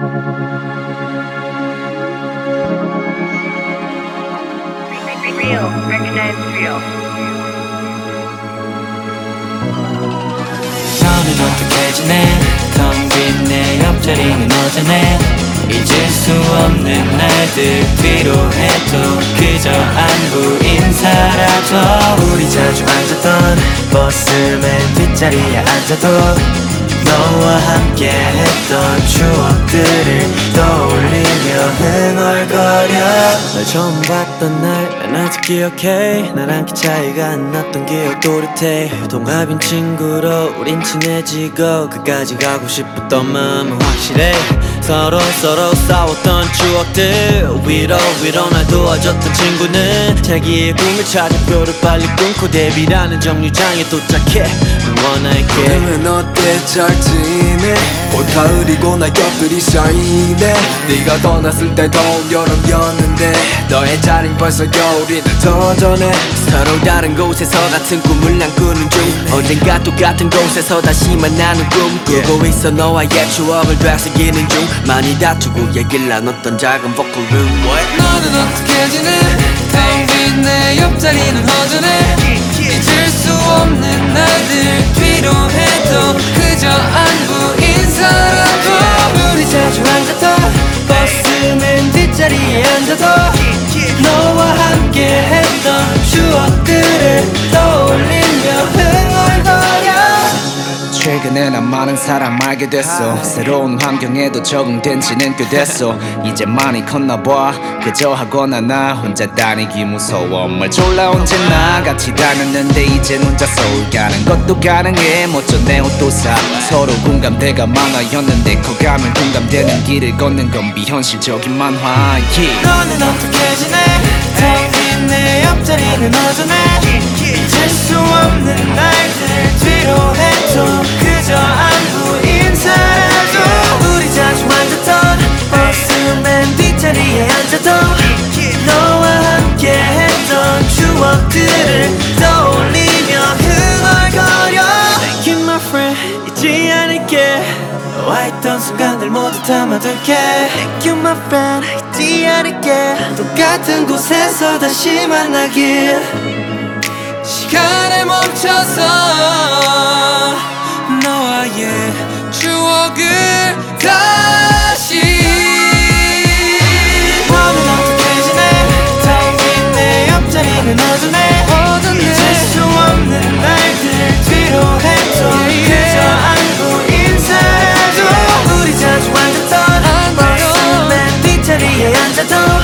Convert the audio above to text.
너는 어떻게 지내? 텅빈 내 옆자리는 어쩌네? 잊을 수 없는 날들 필요해도 그저 안부 인사라도. 우리 자주 앉았던 버스 맨 뒷자리에 앉아도 너와 함께 했던 추억 들을 떠올리며 흥얼거려. 널 처음 봤던 날난 아직 기억해. 나랑 키 차이가 안 났던 기억 또렷해 동갑인 친구로 우린 친해지고 그까지 가고 싶었던 마음은 확실해 서로 서로 싸웠던 추억들 위로 위로 날 도와줬던 친구는 자기의 꿈을 찾아 뼈를 빨리 끊고 데뷔라는 정류장에 도착해. 응원할게. 너는 어때? 잘 지내? 올 가을이고 낙엽들이 쌓이네. 네가 떠났을 때 더운 여름이었는데 너의 자린 벌써 겨울이 더 전에 서로 다른 곳에서 같은 꿈을 난 꾸는 중. 언젠가 똑같은 곳에서 다시 만나는 꿈. 꾸고 있어 너와의 추억을 되새기는 중 많이 다투고 얘기를 나눴던 작은 보컬룸. 너는 어떻게 지내 텅빈 내 옆자리는 허전해 최근에 난 많은 사람 알게 됐어. 새로운 환경에도 적응된 지는 꽤 됐어. 이제 많이 컸나 봐. 그저 하거나 나 혼자 다니기 무서워. 뭘 졸라 언제 나 같이 다녔는데 이젠 혼자 서울 가는 것도 가능해. 멋져 내 옷도 사. 서로 공감대가 많아였는데 커가면 공감되는 길을 걷는 건 비현실적인 만화. Yeah. 너는 어떻게 지내? 텅빈 내 옆자리는 허전해 잊을 수 없는 날들 뒤로 해도 추억들을 떠올리며 흥얼거려. Thank you my friend 잊지 않을게. 너와 있던 순간들 모두 담아둘게. Thank you my friend 잊지 않을게. 똑같은 곳에서 다시 만나길. 시간에 멈춰서 너와의 추억을 다 뒷자